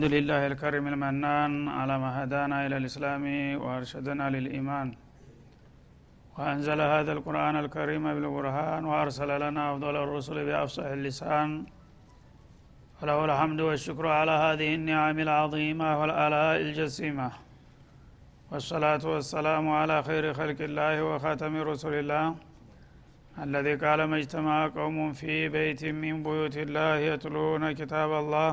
الحمد لله الكريم المنان على ما هدانا إلى الإسلام وأرشدنا للإيمان. وأنزل هذا القرآن الكريم بالبرهان وأرسل لنا أفضل الرسل بأفصح اللسان. وله الحمد والشكر على هذه النعم العظيمة والآلاء الجسيمة. والصلاة والسلام على خير خلق الله وخاتم رسول الله الذي قال ما اجتمع قوم في بيت من بيوت الله يتلون كتاب الله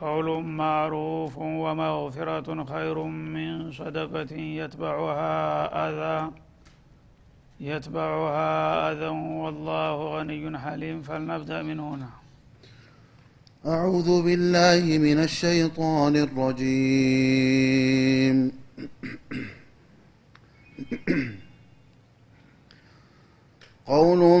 قول معروف ومغفرة خير من صدقة يتبعها أذى. يتبعها أذى والله غني حليم. فلنبدأ من هنا. أعوذ بالله من الشيطان الرجيم. قول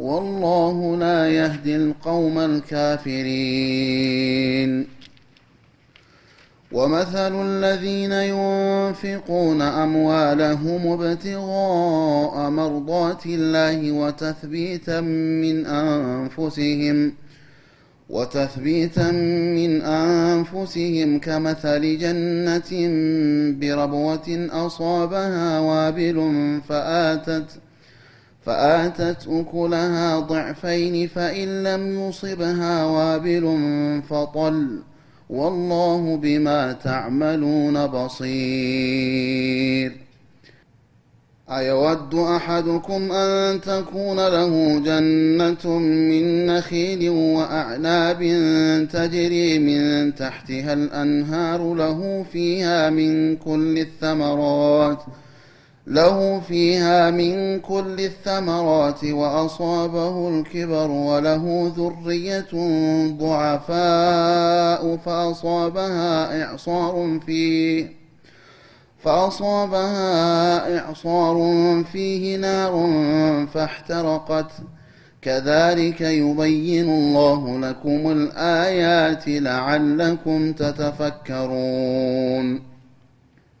والله لا يهدي القوم الكافرين. ومثل الذين ينفقون أموالهم ابتغاء مرضات الله وتثبيتا من أنفسهم وتثبيتا من أنفسهم كمثل جنة بربوة أصابها وابل فآتت فآتت أكلها ضعفين فإن لم يصبها وابل فطل والله بما تعملون بصير. أيود أحدكم أن تكون له جنة من نخيل وأعناب تجري من تحتها الأنهار له فيها من كل الثمرات ۖ له فيها من كل الثمرات وأصابه الكبر وله ذرية ضعفاء فأصابها إعصار فيه فأصابها إعصار فيه نار فاحترقت. كذلك يبين الله لكم الآيات لعلكم تتفكرون.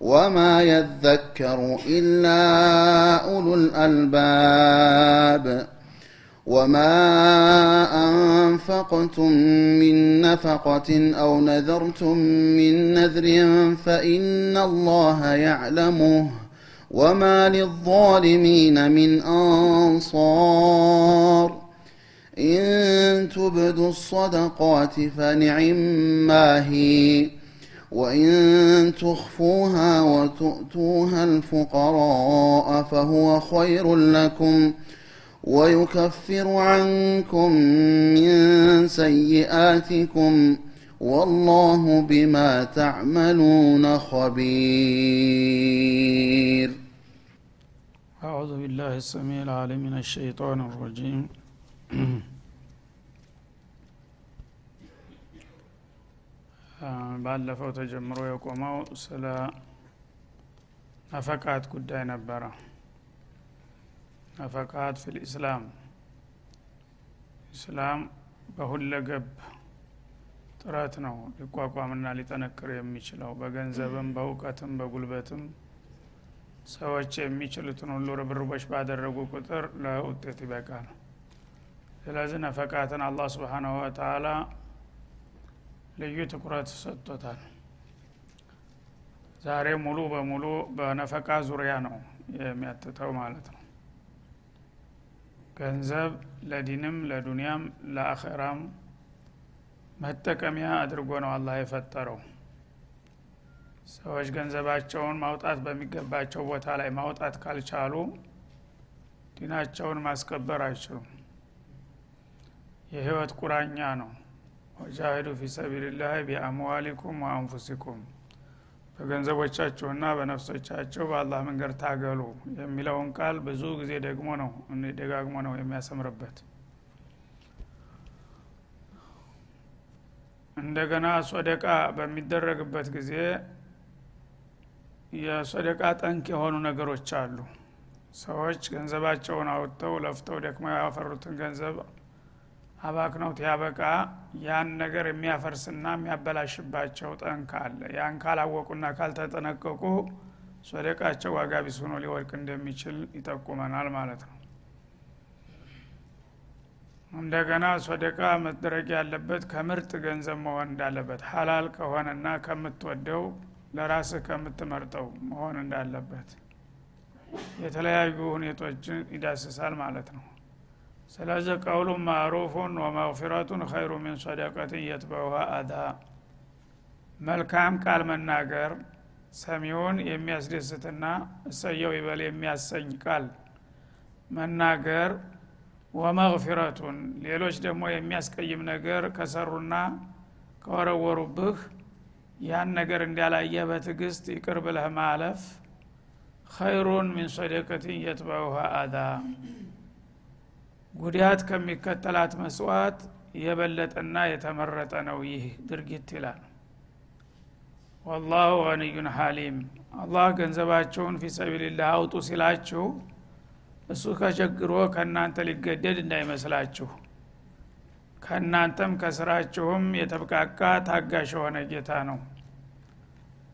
وما يذكر الا اولو الالباب وما انفقتم من نفقه أو نذرتم من نذر فان الله يعلمه وما للظالمين من انصار ان تبدوا الصدقات فنعم ما هي وإن تخفوها وتؤتوها الفقراء فهو خير لكم ويكفر عنكم من سيئاتكم والله بما تعملون خبير. أعوذ بالله السميع العليم من الشيطان الرجيم. ባለፈው ተጀምሮ የቆመው ስለ ነፈቃት ጉዳይ ነበረ። ነፈቃት ፊል ኢስላም። ኢስላም በሁለገብ ጥረት ነው ሊቋቋምና ሊጠነክር የሚችለው። በገንዘብም በእውቀትም በጉልበትም ሰዎች የሚችሉትን ሁሉ ርብርቦች ባደረጉ ቁጥር ለውጤት ይበቃል። ስለዚህ ነፈቃትን አላህ ስብሓናሁ ወተላ ልዩ ትኩረት ሰጥቶታል። ዛሬ ሙሉ በሙሉ በነፈቃ ዙሪያ ነው የሚያትተው ማለት ነው። ገንዘብ ለዲንም ለዱንያም ለአኸራም መጠቀሚያ አድርጎ ነው አላህ የፈጠረው። ሰዎች ገንዘባቸውን ማውጣት በሚገባቸው ቦታ ላይ ማውጣት ካልቻሉ ዲናቸውን ማስከበር አይችሉም። የህይወት ቁራኛ ነው ወጃሂዱ ፊ ሰቢልላህ ቢአምዋሊኩም ወአንፉሲኩም። በገንዘቦቻችሁና በነፍሶቻቸው በአላህ መንገድ ታገሉ የሚለውን ቃል ብዙ ጊዜ ደግሞ ነው ደጋግሞ ነው የሚያሰምርበት። እንደገና ሶደቃ በሚደረግበት ጊዜ የሶደቃ ጠንቅ የሆኑ ነገሮች አሉ። ሰዎች ገንዘባቸውን አውጥተው ለፍተው ደክመው ያፈሩትን ገንዘብ አባክነው ያበቃ ያን ነገር የሚያፈርስና የሚያበላሽባቸው ጠንክ አለ። ያን ካላወቁና ካልተጠነቀቁ ሶደቃቸው ዋጋ ቢስ ሆኖ ሊወድቅ እንደሚችል ይጠቁመናል ማለት ነው። እንደገና ሶደቃ መደረግ ያለበት ከምርጥ ገንዘብ መሆን እንዳለበት ሀላል ከሆነና ከምትወደው ለራስህ ከምትመርጠው መሆን እንዳለበት የተለያዩ ሁኔቶችን ይዳስሳል ማለት ነው ስለዚህ ቀውሉ ማዕሩፉን ወመግፊረቱን ኸይሩ ሚን ሰደቀትን የትበውሃ አዳ። መልካም ቃል መናገር ሰሚውን የሚያስደስትና እሰየው ይበል የሚያሰኝ ቃል መናገር ወመግፊረቱን ሌሎች ደግሞ የሚያስቀይም ነገር ከሰሩና ከወረወሩብህ ያን ነገር እንዳላየ በትዕግስት ይቅር ብለህ ማለፍ ኸይሩን ሚን ሰደቀትን የትበውሃ አዳ ጉዳት ከሚከተላት መስዋዕት የበለጠና የተመረጠ ነው ይህ ድርጊት ይላል። ወላሁ ገኒዩን ሀሊም አላህ ገንዘባቸውን ፊ ሰቢልላህ አውጡ ሲላችሁ እሱ ከቸግሮ ከእናንተ ሊገደድ እንዳይመስላችሁ ከእናንተም ከስራችሁም የተብቃቃ ታጋሽ የሆነ ጌታ ነው።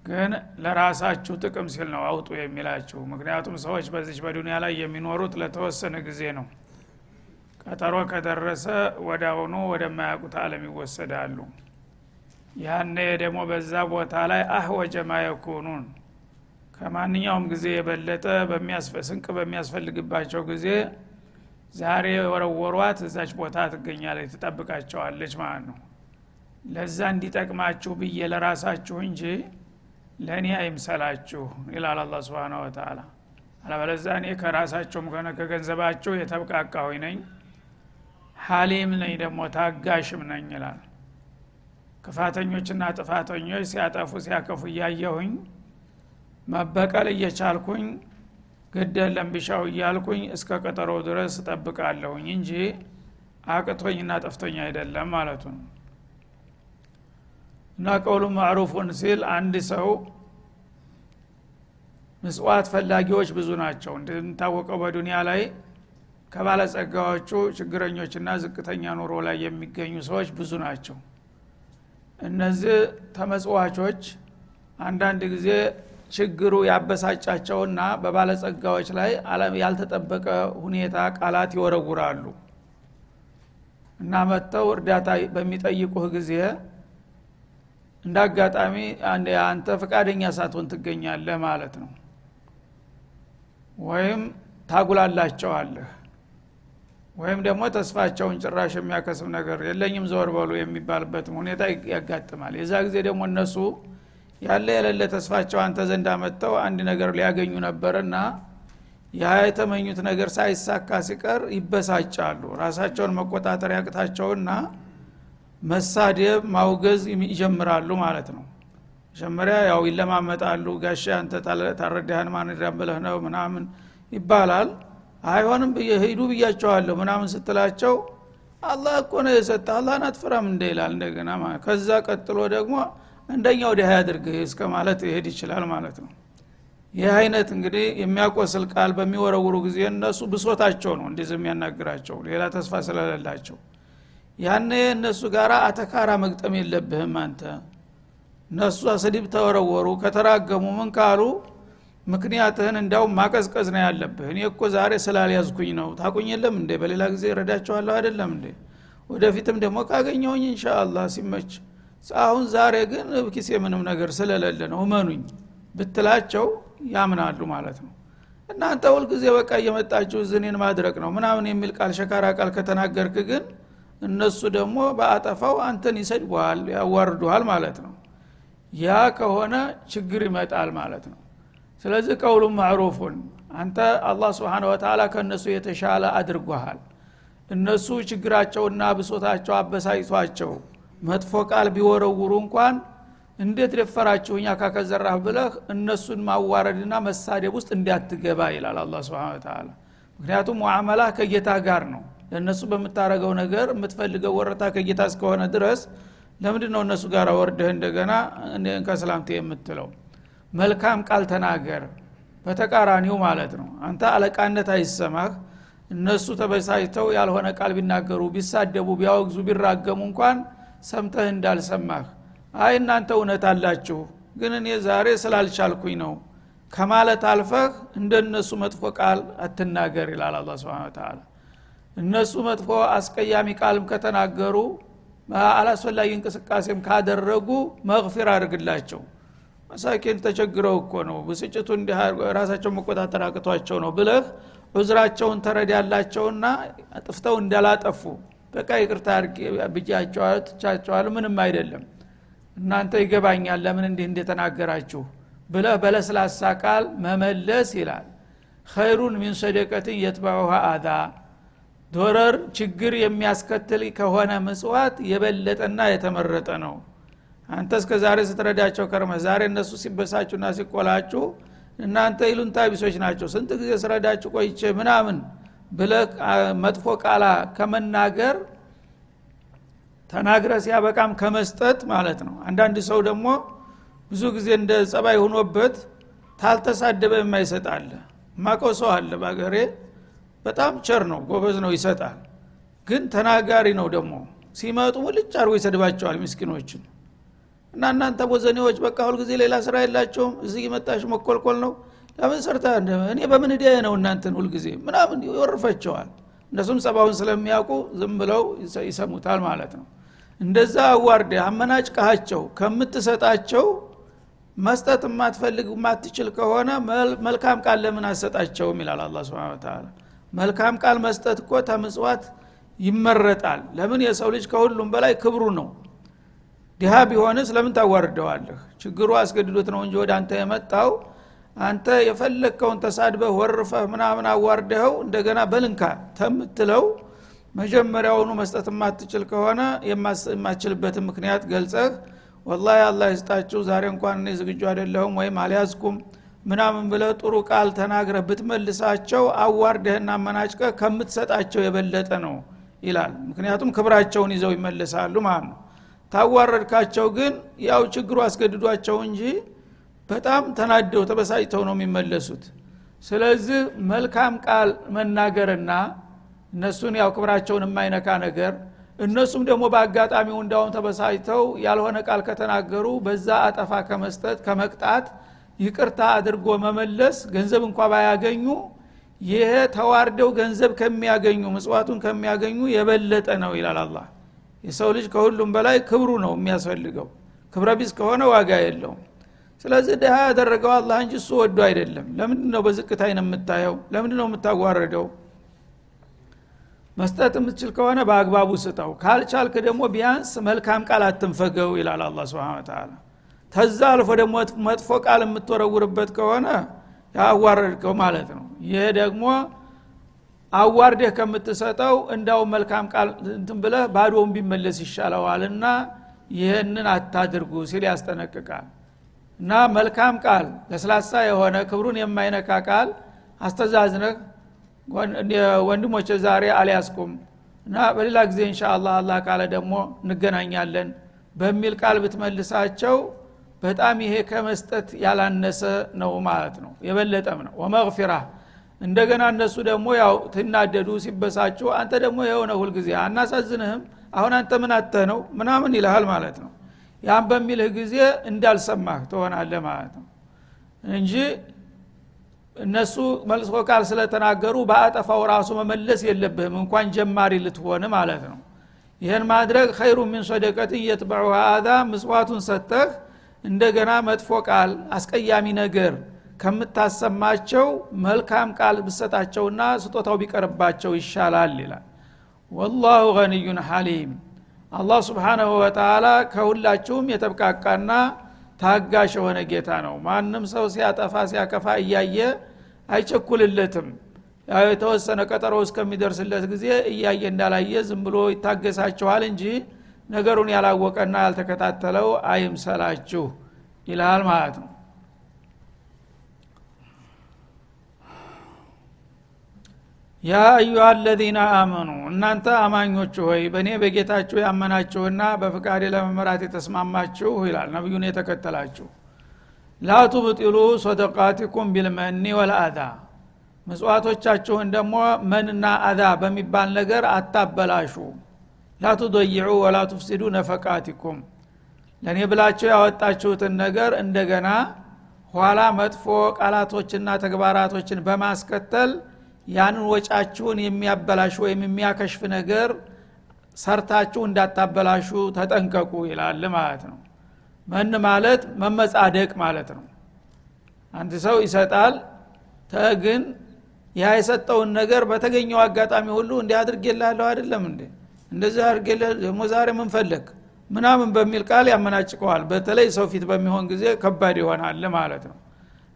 ግን ለራሳችሁ ጥቅም ሲል ነው አውጡ የሚላችሁ። ምክንያቱም ሰዎች በዚች በዱኒያ ላይ የሚኖሩት ለተወሰነ ጊዜ ነው ቀጠሮ ከደረሰ ወዳውኑ ወደማያውቁት አለም ይወሰዳሉ። ያነ ደግሞ በዛ ቦታ ላይ አህወጀ ማየኩኑን ከማንኛውም ጊዜ የበለጠ ስንቅ በሚያስፈልግባቸው ጊዜ ዛሬ የወረወሯት እዛች ቦታ ትገኛለች ትጠብቃቸዋለች ማለት ነው። ለዛ እንዲጠቅማችሁ ብዬ ለራሳችሁ እንጂ ለእኔ አይምሰላችሁ ይላል አላ ስብን ወተላ አለበለዛ እኔ ከራሳቸውም ከሆነ ከገንዘባቸው የተብቃቃሁኝ ነኝ ሀሊም ነኝ ደግሞ ታጋሽም ነኝ ይላል። ክፋተኞችና ጥፋተኞች ሲያጠፉ ሲያከፉ እያየሁኝ መበቀል እየቻልኩኝ ግደለም ቢሻው እያልኩኝ እስከ ቀጠሮ ድረስ እጠብቃለሁኝ እንጂ አቅቶኝና ጠፍቶኝ አይደለም ማለቱ ነው። እና ቀውሉ ማዕሩፉን ሲል አንድ ሰው ምጽዋት ፈላጊዎች ብዙ ናቸው። እንደሚታወቀው በዱንያ ላይ ከባለጸጋዎቹ ችግረኞችና ዝቅተኛ ኑሮ ላይ የሚገኙ ሰዎች ብዙ ናቸው። እነዚህ ተመጽዋቾች አንዳንድ ጊዜ ችግሩ ያበሳጫቸውና በባለጸጋዎች ላይ ያልተጠበቀ ሁኔታ ቃላት ይወረውራሉ። እና መጥተው እርዳታ በሚጠይቁህ ጊዜ እንደ አጋጣሚ አንተ ፈቃደኛ ሳትሆን ትገኛለህ ማለት ነው። ወይም ታጉላላቸዋለህ ወይም ደግሞ ተስፋቸውን ጭራሽ የሚያከስብ ነገር የለኝም ዘወር በሉ የሚባልበትም ሁኔታ ያጋጥማል። የዛ ጊዜ ደግሞ እነሱ ያለ የሌለ ተስፋቸው አንተ ዘንድ አመጥተው አንድ ነገር ሊያገኙ ነበርና ያ የተመኙት ነገር ሳይሳካ ሲቀር ይበሳጫሉ። ራሳቸውን መቆጣጠር ያቅታቸውና መሳደብ ማውገዝ ይጀምራሉ ማለት ነው። መጀመሪያ ያው ይለማመጣሉ ጋሻ አንተ ታረዳህን ማን ብለህ ነው ምናምን ይባላል አይሆንም ሂዱ ብያቸዋለሁ ምናምን ስትላቸው አላህ እኮ ነው የሰጠ አላህን አትፈራም እንደ ይላል እንደገና ከዛ ቀጥሎ ደግሞ እንደኛው ዲህ ያድርግህ እስከ ማለት ይሄድ ይችላል ማለት ነው። ይህ አይነት እንግዲህ የሚያቆስል ቃል በሚወረውሩ ጊዜ እነሱ ብሶታቸው ነው እንደዚህ የሚያናግራቸው ሌላ ተስፋ ስለሌላቸው። ያኔ እነሱ ጋር አተካራ መግጠም የለብህም አንተ። እነሱ ስድብ ተወረወሩ ከተራገሙ ምን ካሉ ምክንያትህን እንዳውም ማቀዝቀዝ ነው ያለብህ። እኔ እኮ ዛሬ ስላልያዝኩኝ ነው። ታቁኝ የለም እንዴ? በሌላ ጊዜ ረዳቸዋለሁ አይደለም እንዴ? ወደፊትም ደግሞ ካገኘውኝ እንሻአላህ ሲመች። አሁን ዛሬ ግን ኪሴ ምንም ነገር ስለሌለ ነው። እመኑኝ። ብትላቸው ያምናሉ ማለት ነው። እናንተ ሁልጊዜ በቃ እየመጣችሁ ዝኔን ማድረግ ነው ምናምን የሚል ቃል ሸካራ ቃል ከተናገርክ ግን እነሱ ደግሞ በአጠፋው አንተን ይሰድበዋል ያዋርዱሃል ማለት ነው። ያ ከሆነ ችግር ይመጣል ማለት ነው ስለዚህ ቀውሉም ማዕሩፉን አንተ አላህ ስብሓን ወተላ ከእነሱ የተሻለ አድርጓሃል። እነሱ ችግራቸውና ብሶታቸው አበሳይቷቸው መጥፎ ቃል ቢወረውሩ እንኳን እንዴት ደፈራችሁኛ ካከዘራህ ብለህ እነሱን ማዋረድና መሳደብ ውስጥ እንዲያትገባ ይላል አላ ስብን ተላ ምክንያቱም ሙዓመላ ከጌታ ጋር ነው። ለእነሱ በምታረገው ነገር የምትፈልገው ወረታ ከጌታ እስከሆነ ድረስ ለምንድ ነው እነሱ ጋር ወርደህ እንደገና ከሰላምቴ የምትለው መልካም ቃል ተናገር። በተቃራኒው ማለት ነው። አንተ አለቃነት አይሰማህ። እነሱ ተበሳይተው ያልሆነ ቃል ቢናገሩ ቢሳደቡ ቢያወግዙ ቢራገሙ እንኳን ሰምተህ እንዳልሰማህ። አይ እናንተ እውነት አላችሁ ግን እኔ ዛሬ ስላልቻልኩኝ ነው። ከማለት አልፈህ እንደነሱ መጥፎ ቃል አትናገር ይላል አላ ስብን ተላ እነሱ መጥፎ አስቀያሚ ቃልም ከተናገሩ አላስፈላጊ እንቅስቃሴም ካደረጉ መግፊር አድርግላቸው መሳኪን ተቸግረው እኮ ነው። ብስጭቱ እንዲህ ራሳቸው መቆጣጠር አቅቷቸው ነው ብለህ ዑዝራቸውን ተረዳላቸውና ጥፍተው እንዳላጠፉ በቃ ይቅርታ ብያቸዋል ምንም አይደለም። እናንተ ይገባኛል ለምን እንዲህ እንደተናገራችሁ ብለህ በለስላሳ ቃል መመለስ ይላል። ኸይሩን ሚን ሰደቀትን የትባውሃ አዛ ዶረር ችግር የሚያስከትል ከሆነ ምጽዋት የበለጠና የተመረጠ ነው አንተ እስከ ዛሬ ስትረዳቸው ከርመ። ዛሬ እነሱ ሲበሳጩና ሲቆላችሁ እናንተ ይሉንታ ቢሶች ናቸው። ስንት ጊዜ ስረዳችሁ ቆይቼ ምናምን ብለ መጥፎ ቃላ ከመናገር ተናግረ ሲያበቃም ከመስጠት ማለት ነው። አንዳንድ ሰው ደግሞ ብዙ ጊዜ እንደ ጸባይ ሁኖበት ታልተሳደበ የማይሰጥ አለ። ማቀው ሰው አለ በአገሬ በጣም ቸር ነው ጎበዝ ነው ይሰጣል። ግን ተናጋሪ ነው ደግሞ። ሲመጡ ሙልጭ አርጎ ይሰድባቸዋል ምስኪኖችን እና እናንተ ቦዘኔዎች በቃ ሁልጊዜ ሌላ ስራ የላቸውም። እዚህ መጣሽ መኮልኮል ነው። ለምን ሰርታ እኔ በምን ሂዲያ ነው እናንተን ሁልጊዜ ምናምን ይወርፈቸዋል። እነሱም ጸባውን ስለሚያውቁ ዝም ብለው ይሰሙታል ማለት ነው። እንደዛ አዋርደ አመናጭቀሃቸው ከምትሰጣቸው መስጠት የማትፈልግ የማትችል ከሆነ መልካም ቃል ለምን አሰጣቸውም ይላል አላ ስብን ተላ መልካም ቃል መስጠት እኮ ተምጽዋት ይመረጣል። ለምን የሰው ልጅ ከሁሉም በላይ ክብሩ ነው ድሃ ቢሆንስ ለምን ታዋርደዋለህ? ችግሩ አስገድዶት ነው እንጂ ወደ አንተ የመጣው አንተ የፈለግከውን ተሳድበህ ወርፈህ ምናምን አዋርደኸው እንደገና በልንካ ተምትለው መጀመሪያውኑ መስጠት የማትችል ከሆነ የማችልበትን ምክንያት ገልጸህ ወላ አላህ ይስጣችሁ ዛሬ እንኳን እኔ ዝግጁ አይደለሁም ወይም አልያዝኩም ምናምን ብለ ጥሩ ቃል ተናግረህ ብትመልሳቸው አዋርደህና አመናጭቀህ ከምትሰጣቸው የበለጠ ነው ይላል። ምክንያቱም ክብራቸውን ይዘው ይመልሳሉ ማለት ነው ታዋረድካቸው ግን ያው ችግሩ አስገድዷቸው እንጂ በጣም ተናደው ተበሳጭተው ነው የሚመለሱት። ስለዚህ መልካም ቃል መናገርና እነሱን ያው ክብራቸውን የማይነካ ነገር እነሱም ደግሞ በአጋጣሚው እንዳውም ተበሳጭተው ያልሆነ ቃል ከተናገሩ በዛ አጠፋ ከመስጠት ከመቅጣት ይቅርታ አድርጎ መመለስ ገንዘብ እንኳ ባያገኙ ይሄ ተዋርደው ገንዘብ ከሚያገኙ ምጽዋቱን ከሚያገኙ የበለጠ ነው ይላል አላህ የሰው ልጅ ከሁሉም በላይ ክብሩ ነው የሚያስፈልገው። ክብረ ቢስ ከሆነ ዋጋ የለውም። ስለዚህ ድሃ ያደረገው አላህ እንጂ እሱ ወዶ አይደለም። ለምንድ ነው አይን የምታየው? ለምንድ ነው የምታዋረደው መስጠት የምትችል ከሆነ በአግባቡ ስጠው ካልቻልክ ደግሞ ቢያንስ መልካም ቃል አትንፈገው ይላል አላ ስብን ተላ ተዛ አልፎ ደግሞ መጥፎ ቃል የምትወረውርበት ከሆነ ያዋረድከው ማለት ነው። ይሄ ደግሞ አዋርደህ ከምትሰጠው እንዳው መልካም ቃል እንትን ብለህ ባዶውን ቢመለስ ይሻለዋልና ይህንን አታድርጉ ሲል ያስጠነቅቃል። እና መልካም ቃል ለስላሳ የሆነ ክብሩን የማይነካ ቃል አስተዛዝነህ ወንድሞች ዛሬ አልያዝኩም እና በሌላ ጊዜ እንሻ አላህ ካለ ደግሞ እንገናኛለን በሚል ቃል ብትመልሳቸው በጣም ይሄ ከመስጠት ያላነሰ ነው ማለት ነው። የበለጠም ነው። ወመግፊራ እንደገና እነሱ ደግሞ ያው ትናደዱ ሲበሳጩ አንተ ደግሞ የሆነ ሁልጊዜ አናሳዝንህም አሁን አንተ ምን አተህ ነው? ምናምን ይልሃል ማለት ነው። ያን በሚልህ ጊዜ እንዳልሰማህ ትሆናለህ ማለት ነው። እንጂ እነሱ መልሶ ቃል ስለተናገሩ በአጠፋው ራሱ መመለስ የለብህም እንኳን ጀማሪ ልትሆን ማለት ነው። ይህን ማድረግ ኸይሩ ሚን ሰደቀትን የትበዑ አዛ ምጽዋቱን ሰተህ እንደገና መጥፎ ቃል አስቀያሚ ነገር ከምታሰማቸው መልካም ቃል ብሰጣቸውና ስጦታው ቢቀርባቸው ይሻላል ይላል። ወላሁ ገኒዩን ሐሊም። አላህ ስብሓናሁ ወተላ ከሁላችሁም የተብቃቃና ታጋሽ የሆነ ጌታ ነው። ማንም ሰው ሲያጠፋ ሲያከፋ እያየ አይቸኩልለትም። የተወሰነ ቀጠሮ እስከሚደርስለት ጊዜ እያየ እንዳላየ ዝም ብሎ ይታገሳችኋል እንጂ ነገሩን ያላወቀና ያልተከታተለው አይምሰላችሁ ይልሃል ማለት ነው ያ አዩሃ አለዚነ አመኑ እናንተ አማኞች ሆይ በእኔ በጌታችሁ ያመናችሁና በፍቃዴ ለመመራት የተስማማችሁ ይላል ነቢዩን የተከተላችሁ። ላቱብጢሉ ሶደቃቲኩም ቢልመኒ ወልአዛ ምጽዋቶቻችሁን ደግሞ መንና አዛ በሚባል ነገር አታበላሹ። ላቱضይዑ ወላ ቱፍሲዱ ነፈቃቲኩም ለእኔ ብላችሁ ያወጣችሁትን ነገር እንደገና ኋላ መጥፎ ቃላቶችና ተግባራቶችን በማስከተል ያንን ወጫችሁን የሚያበላሽ ወይም የሚያከሽፍ ነገር ሰርታችሁ እንዳታበላሹ ተጠንቀቁ ይላል ማለት ነው። መን ማለት መመጻደቅ ማለት ነው። አንድ ሰው ይሰጣል ተግን ያ የሰጠውን ነገር በተገኘው አጋጣሚ ሁሉ እንዲህ አድርጌላለሁ አይደለም እንዴ? እንደዚህ አድርጌለ ደግሞ ዛሬ ምን ምናምን በሚል ቃል ያመናጭቀዋል። በተለይ ሰው ፊት በሚሆን ጊዜ ከባድ ይሆናል ማለት ነው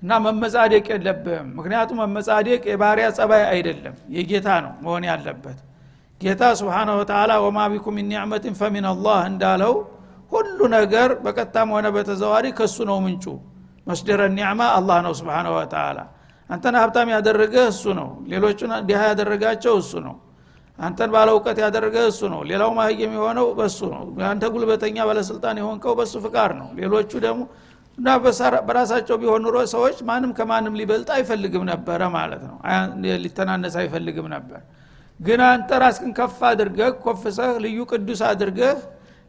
እና መመጻደቅ የለብህም። ምክንያቱም መመጻደቅ የባሪያ ጸባይ አይደለም የጌታ ነው መሆን ያለበት። ጌታ ስብሓናሁ ወተላ ወማ ቢኩም ኒዕመትን ፈሚን እንዳለው ሁሉ ነገር በቀጥታም ሆነ በተዘዋሪ ከሱ ነው ምንጩ። መስደረ ኒዕማ አላህ ነው ስብሓናሁ ወተላ አንተን ሀብታም ያደረገ እሱ ነው ሌሎቹን ዲሃ ያደረጋቸው እሱ ነው። አንተን ባለ እውቀት ያደረገ እሱ ነው ሌላው ማህየም የሆነው በሱ ነው። አንተ ጉልበተኛ ባለስልጣን የሆንከው በሱ ፍቃድ ነው። ሌሎቹ ደግሞ እና በራሳቸው ቢሆን ኑሮ ሰዎች ማንም ከማንም ሊበልጥ አይፈልግም ነበረ ማለት ነው። ሊተናነስ አይፈልግም ነበር። ግን አንተ ራስክን ከፍ አድርገህ ኮፍሰህ ልዩ ቅዱስ አድርገህ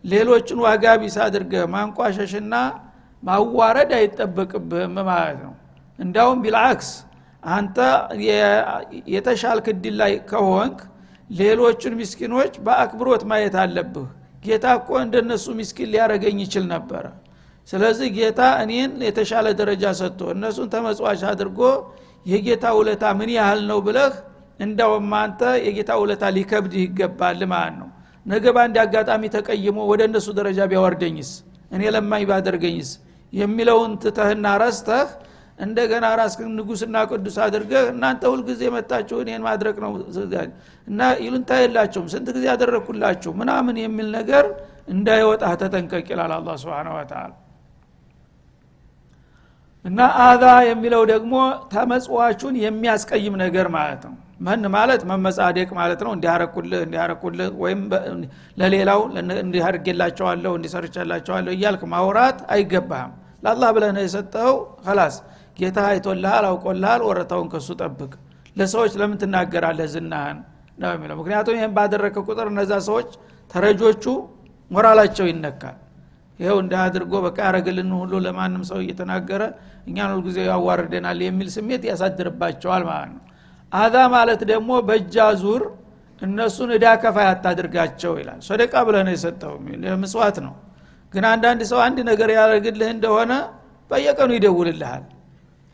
ሌሎችን ዋጋ ቢስ አድርገህ ማንቋሸሽና ማዋረድ አይጠበቅብህም ማለት ነው። እንዳውም ቢልአክስ አንተ የተሻልክ እድል ላይ ከሆንክ ሌሎቹን ምስኪኖች በአክብሮት ማየት አለብህ። ጌታ እኮ እንደነሱ ምስኪን ሊያረገኝ ይችል ነበረ ስለዚህ ጌታ እኔን የተሻለ ደረጃ ሰጥቶ እነሱን ተመጽዋች አድርጎ የጌታ ውለታ ምን ያህል ነው ብለህ እንዳውም አንተ የጌታ ውለታ ሊከብድህ ይገባል ማለት ነው። ነገ በአንድ አጋጣሚ ተቀይሞ ወደ እነሱ ደረጃ ቢያወርደኝስ? እኔ ለማኝ ባደርገኝስ? የሚለውን ትተህና ረስተህ እንደገና ራስህን ንጉስና ቅዱስ አድርገህ እናንተ ሁልጊዜ መጣችሁ እኔን ማድረግ ነው እና ይሉንታ የላቸውም። ስንት ጊዜ ያደረግኩላችሁ ምናምን የሚል ነገር እንዳይወጣህ ተጠንቀቅ ይላል አላ ስብን ወተላ እና አዛ የሚለው ደግሞ ተመጽዋቹን የሚያስቀይም ነገር ማለት ነው። መን ማለት? መመጻደቅ ማለት ነው። እንዲያረኩልህ እንዲያረኩልህ ወይም ለሌላው እንዲያርጌላቸዋለሁ እንዲሰርቻላቸዋለሁ እያልክ ማውራት አይገባህም። ለአላህ ብለህ ነው የሰጠኸው። ከላስ ጌታ አይቶልሃል አውቆልሃል ወረታውን ከሱ ጠብቅ። ለሰዎች ለምን ትናገራለህ ዝናህን? ነው የሚለው። ምክንያቱም ይህን ባደረከ ቁጥር እነዛ ሰዎች ተረጆቹ ሞራላቸው ይነካል ይኸው እንደ አድርጎ በቃ ያረግልን ሁሉ ለማንም ሰው እየተናገረ እኛን ሁልጊዜ ያዋርደናል የሚል ስሜት ያሳድርባቸዋል ማለት ነው። አዛ ማለት ደግሞ በእጃ ዙር እነሱን እዳ ከፋ ያታድርጋቸው ይላል። ሶደቃ ብለህ ነው የሰጠው ምጽዋት ነው። ግን አንዳንድ ሰው አንድ ነገር ያደርግልህ እንደሆነ በየቀኑ ይደውልልሃል።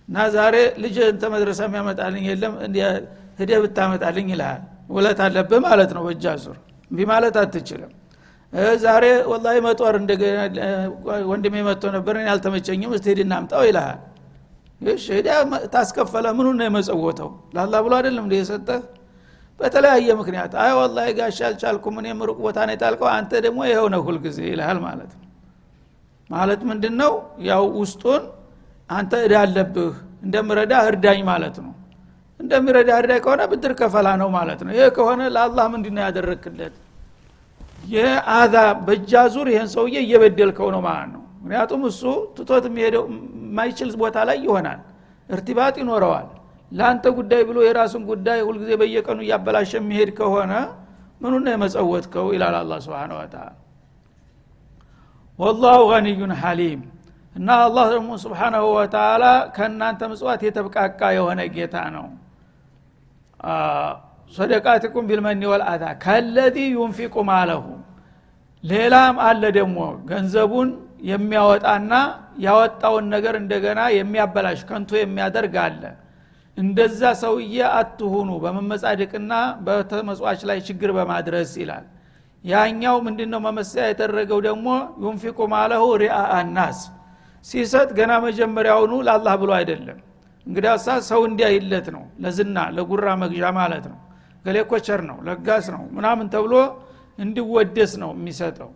እና ዛሬ ልጅ እንተ መድረሳ የሚያመጣልኝ የለም ህደ ብታመጣልኝ ይልሃል። ውለት አለብህ ማለት ነው በእጃ ዙር እምቢ ማለት አትችልም ዛሬ ወላሂ መጦር ወንድሜ መጥቶ ነበር አልተመቸኝም እስቲ ሄድና አምጣው ይልሃል። ሄዳ ታስከፈለ። ምኑ ነው የመጸወተው? ላላ ብሎ አይደለም እንደ የሰጠህ? በተለያየ ምክንያት። አይ ወላሂ ጋሽ አልቻልኩም እኔም ሩቅ ቦታ ነው የጣልከው አንተ ደግሞ ይኸው ነው ሁልጊዜ ይልሃል ማለት ነው። ማለት ምንድን ነው ያው ውስጡን አንተ እዳ አለብህ። እንደምረዳ እርዳኝ ማለት ነው። እንደሚረዳ እርዳኝ ከሆነ ብድር ከፈላ ነው ማለት ነው። ይህ ከሆነ ለአላህ ምንድ ነው የአዛ በእጃ ዙር ይህን ሰውዬ እየበደልከው ነው ማለት ነው። ምክንያቱም እሱ ትቶት የሚሄደው የማይችል ቦታ ላይ ይሆናል። እርቲባጥ ይኖረዋል። ለአንተ ጉዳይ ብሎ የራሱን ጉዳይ ሁልጊዜ በየቀኑ እያበላሸ የሚሄድ ከሆነ ምኑ ነው የመጸወትከው? ይላል አላ ስብን ወተላ ወላሁ ሐሊም። እና አላህ ደግሞ ስብሓናሁ ወተላ ከእናንተ ምጽዋት የተብቃቃ የሆነ ጌታ ነው ሰደቃትኩም ቢልመኒ ወልአዛ ከለዚ ዩንፊቁ ማለሁ። ሌላም አለ ደግሞ ገንዘቡን የሚያወጣና ያወጣውን ነገር እንደገና የሚያበላሽ ከንቶ የሚያደርግ አለ። እንደዛ ሰውዬ አትሁኑ በመመጻደቅና በተመጽዋች ላይ ችግር በማድረስ ይላል። ያኛው ምንድነው መመሰያ የተደረገው ደግሞ ዩንፊቁ ማለሁ ሪአ ናስ ሲሰጥ ገና መጀመሪያውኑ ለአላህ ብሎ አይደለም። እንግዲያሳ ሰው እንዲያይለት ነው ለዝና ለጉራ መግዣ ማለት ነው ገሌኮቸር ነው ለጋስ ነው ምናምን ተብሎ እንዲወደስ ነው የሚሰጠው።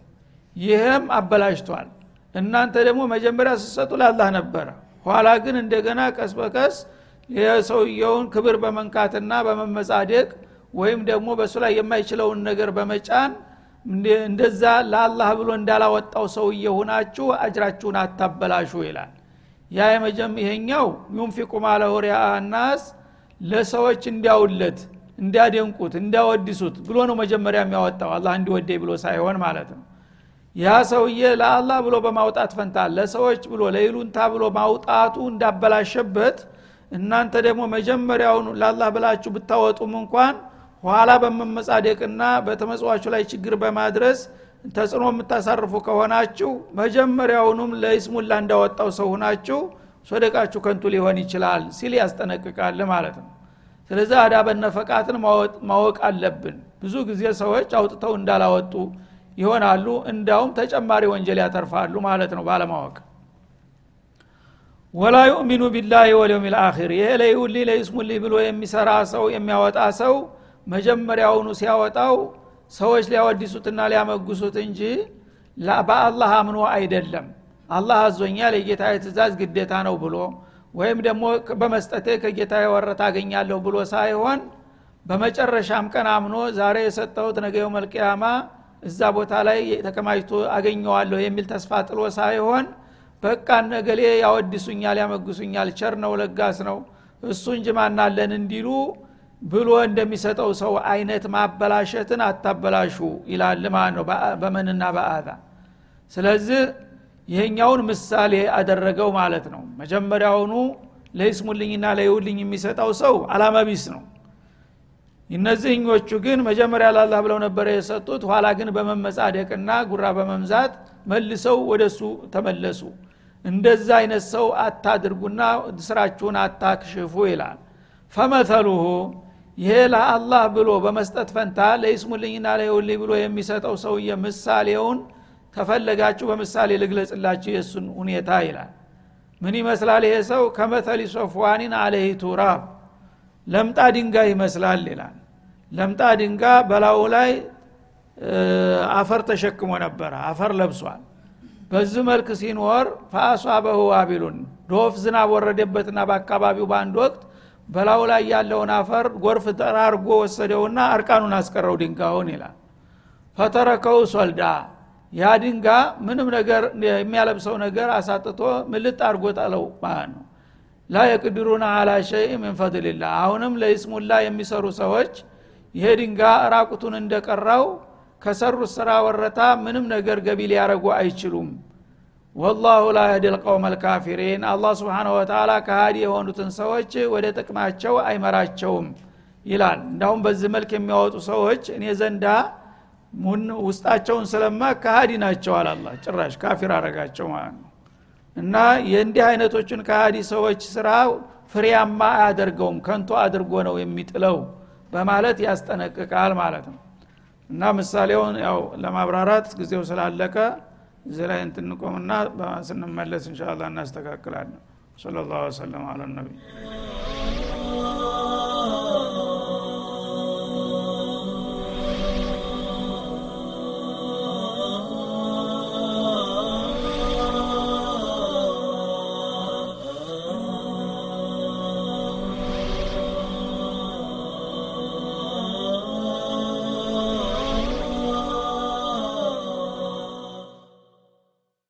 ይህም አበላሽቷል። እናንተ ደግሞ መጀመሪያ ስሰጡ ለአላህ ነበረ። ኋላ ግን እንደገና ቀስ በቀስ የሰውየውን ክብር በመንካትና በመመጻደቅ ወይም ደግሞ በእሱ ላይ የማይችለውን ነገር በመጫን እንደዛ ለአላህ ብሎ እንዳላወጣው ሰውዬ ሁናችሁ አጅራችሁን አታበላሹ ይላል። ያ የመጀም ይሄኛው ዩንፊቁ ማለሁ ሪያ ናስ ለሰዎች እንዲያውለት እንዲያደንቁት እንዲያወድሱት ብሎ ነው መጀመሪያ የሚያወጣው። አላህ እንዲወደኝ ብሎ ሳይሆን ማለት ነው። ያ ሰውዬ ለአላህ ብሎ በማውጣት ፈንታ ለሰዎች ብሎ ለይሉንታ ብሎ ማውጣቱ እንዳበላሸበት እናንተ ደግሞ መጀመሪያውኑ ለአላህ ብላችሁ ብታወጡም እንኳን ኋላ በመመጻደቅና በተመጽዋቹ ላይ ችግር በማድረስ ተጽዕኖ የምታሳርፉ ከሆናችሁ መጀመሪያውኑም ለይስሙላ እንዳወጣው ሰው ሁናችሁ ሶደቃችሁ ከንቱ ሊሆን ይችላል ሲል ያስጠነቅቃል ማለት ነው ስለዚህ አዳበነ ፈቃትን ማወቅ አለብን። ብዙ ጊዜ ሰዎች አውጥተው እንዳላወጡ ይሆናሉ። እንዳውም ተጨማሪ ወንጀል ያተርፋሉ ማለት ነው ባለማወቅ። ወላ ዩእሚኑ ቢላህ ወልየውም ልአኪር ይሄ ለይሁሊ ለይስሙሊ ብሎ የሚሰራ ሰው የሚያወጣ ሰው መጀመሪያውኑ ሲያወጣው ሰዎች ሊያወድሱትና ሊያመጉሱት እንጂ በአላህ አምኖ አይደለም። አላህ አዞኛል የጌታ ትእዛዝ ግዴታ ነው ብሎ ወይም ደግሞ በመስጠቴ ከጌታ የወረት አገኛለሁ ብሎ ሳይሆን በመጨረሻም ቀን አምኖ ዛሬ የሰጠሁት ነገው መልቅያማ እዛ ቦታ ላይ ተከማችቶ አገኘዋለሁ የሚል ተስፋ ጥሎ ሳይሆን በቃ ነገሌ ያወድሱኛል ያመግሱኛል ቸር ነው ለጋስ ነው እሱ እንጂ ማናለን እንዲሉ ብሎ እንደሚሰጠው ሰው አይነት ማበላሸትን አታበላሹ ይላል ማለት ነው። በመንና በአዛ። ስለዚህ ይሄኛውን ምሳሌ አደረገው ማለት ነው። መጀመሪያውኑ ለይስሙልኝና ለይውልኝ የሚሰጠው ሰው አላማ ቢስ ነው። እነዚህኞቹ ግን መጀመሪያ ላላህ ብለው ነበረ የሰጡት። ኋላ ግን በመመጻደቅና ጉራ በመምዛት መልሰው ወደሱ ተመለሱ። እንደዛ አይነት ሰው አታድርጉና ስራችሁን አታክሽፉ ይላል። فمثله ይሄ ለአላህ ብሎ በመስጠት ፈንታ ለይስሙልኝና ለይውልኝ ብሎ የሚሰጠው ሰውዬ ምሳሌውን ተፈለጋችሁ በምሳሌ ልግለጽላችሁ የእሱን ሁኔታ ይላል። ምን ይመስላል ይሄ ሰው? كمثل صفوان عليه تراب። ለምጣ ድንጋይ ይመስላል ይላል። ለምጣ ድንጋ በላዩ ላይ አፈር ተሸክሞ ነበረ አፈር ለብሷል። በዚህ መልክ ሲኖር ፈአሷበሁ ዋቢሉን ዶፍ ዝናብ ወረደበትና በአካባቢው በአንድ ወቅት በላዩ ላይ ያለውን አፈር ጎርፍ ጠራርጎ ወሰደውና አርቃኑን አስቀረው ድንጋውን ይላል። ፈተረከው ሶልዳ ያ ድንጋ ምንም ነገር የሚያለብሰው ነገር አሳጥቶ ምልጥ ጣለው ማለት ነው? ላ የቅድሩና አላ ሸይ ምን ፈድልላ አሁንም ለይስሙላ የሚሰሩ ሰዎች ይሄ ድንጋ ራቁቱን እንደቀራው ከሰሩት ስራ ወረታ ምንም ነገር ገቢ ሊያረጉ አይችሉም። ወላሁ ላ የህዲ ልቀውም አልካፊሪን አላህ ስብሓን ወተላ ከሃዲ የሆኑትን ሰዎች ወደ ጥቅማቸው አይመራቸውም ይላል። እንዳሁም በዚህ መልክ የሚያወጡ ሰዎች እኔ ዘንዳ ውስጣቸውን ስለማ ከሃዲ ናቸው አላላ ጭራሽ ካፊር አረጋቸው ማለት ነው እና የእንዲህ አይነቶችን ከሃዲ ሰዎች ስራ ፍሬያማ አያደርገውም ከንቶ አድርጎ ነው የሚጥለው በማለት ያስጠነቅቃል ማለት ነው እና ምሳሌውን ያው ለማብራራት ጊዜው ስላለቀ እዚህ ላይ እንትንቆምና ስንመለስ እንሻላ እናስተካክላለን صلى الله وسلم على النبي